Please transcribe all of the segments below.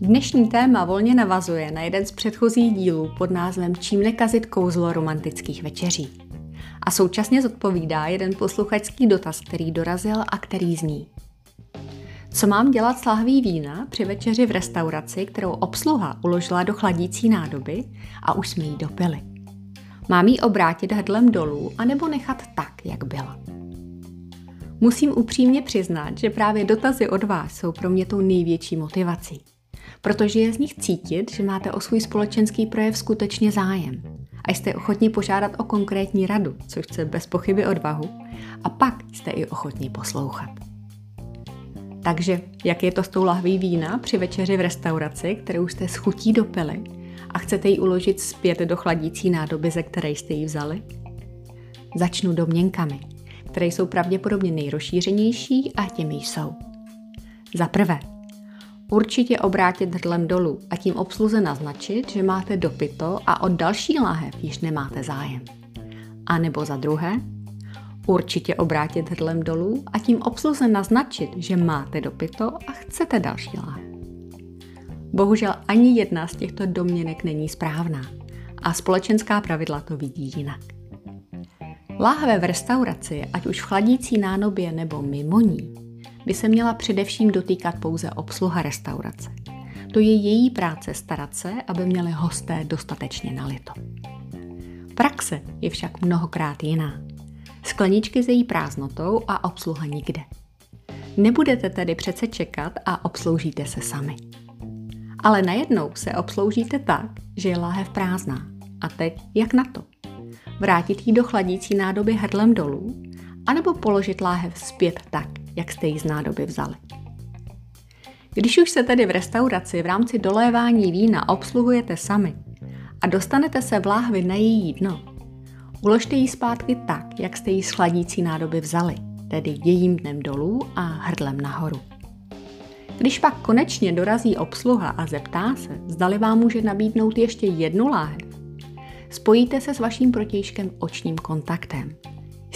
Dnešní téma volně navazuje na jeden z předchozích dílů pod názvem Čím nekazit kouzlo romantických večeří. A současně zodpovídá jeden posluchačský dotaz, který dorazil a který zní. Co mám dělat s lahví vína při večeři v restauraci, kterou obsluha uložila do chladící nádoby a už jsme jí dopili? Mám ji obrátit hrdlem dolů anebo nechat tak, jak byla? Musím upřímně přiznat, že právě dotazy od vás jsou pro mě tou největší motivací protože je z nich cítit, že máte o svůj společenský projev skutečně zájem a jste ochotní požádat o konkrétní radu, což chce bez pochyby odvahu, a pak jste i ochotní poslouchat. Takže, jak je to s tou lahví vína při večeři v restauraci, kterou jste s chutí dopili a chcete ji uložit zpět do chladící nádoby, ze které jste ji vzali? Začnu domněnkami, které jsou pravděpodobně nejrozšířenější a těmi jsou. Za prvé, určitě obrátit hrdlem dolů a tím obsluze naznačit, že máte dopito a od další láhev již nemáte zájem. A nebo za druhé, určitě obrátit hrdlem dolů a tím obsluze naznačit, že máte dopito a chcete další láhev. Bohužel ani jedna z těchto domněnek není správná a společenská pravidla to vidí jinak. Láhve v restauraci, ať už v chladící nánobě nebo mimo ní, by se měla především dotýkat pouze obsluha restaurace. To je její práce starat se, aby měli hosté dostatečně nalito. Praxe je však mnohokrát jiná. Skleničky s její prázdnotou a obsluha nikde. Nebudete tedy přece čekat a obsloužíte se sami. Ale najednou se obsloužíte tak, že je láhev prázdná. A teď jak na to? Vrátit ji do chladící nádoby hrdlem dolů, anebo položit láhev zpět tak, jak jste ji z nádoby vzali. Když už se tedy v restauraci v rámci dolévání vína obsluhujete sami a dostanete se v láhvi na její dno, uložte ji zpátky tak, jak jste ji z chladící nádoby vzali, tedy jejím dnem dolů a hrdlem nahoru. Když pak konečně dorazí obsluha a zeptá se, zdali vám může nabídnout ještě jednu láhev, spojíte se s vaším protějškem očním kontaktem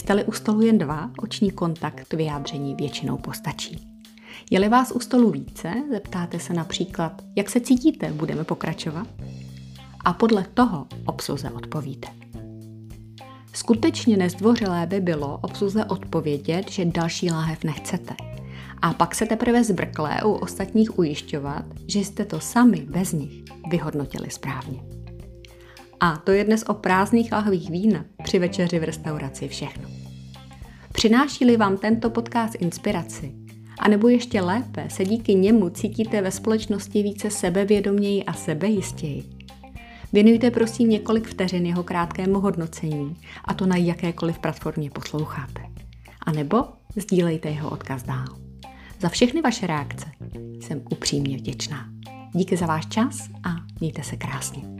Jste-li u stolu jen dva, oční kontakt vyjádření většinou postačí. Je-li vás u stolu více, zeptáte se například, jak se cítíte, budeme pokračovat? A podle toho obsluze odpovíte. Skutečně nezdvořilé by bylo obsluze odpovědět, že další láhev nechcete. A pak se teprve zbrklé u ostatních ujišťovat, že jste to sami bez nich vyhodnotili správně. A to je dnes o prázdných lahvích vína při večeři v restauraci všechno. Přináší-li vám tento podcast inspiraci, a nebo ještě lépe se díky němu cítíte ve společnosti více sebevědoměji a sebejistěji, věnujte prosím několik vteřin jeho krátkému hodnocení, a to na jakékoliv platformě posloucháte. A nebo sdílejte jeho odkaz dál. Za všechny vaše reakce jsem upřímně vděčná. Díky za váš čas a mějte se krásně.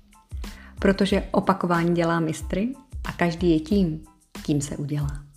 Protože opakování dělá mistry a každý je tím, kým se udělá.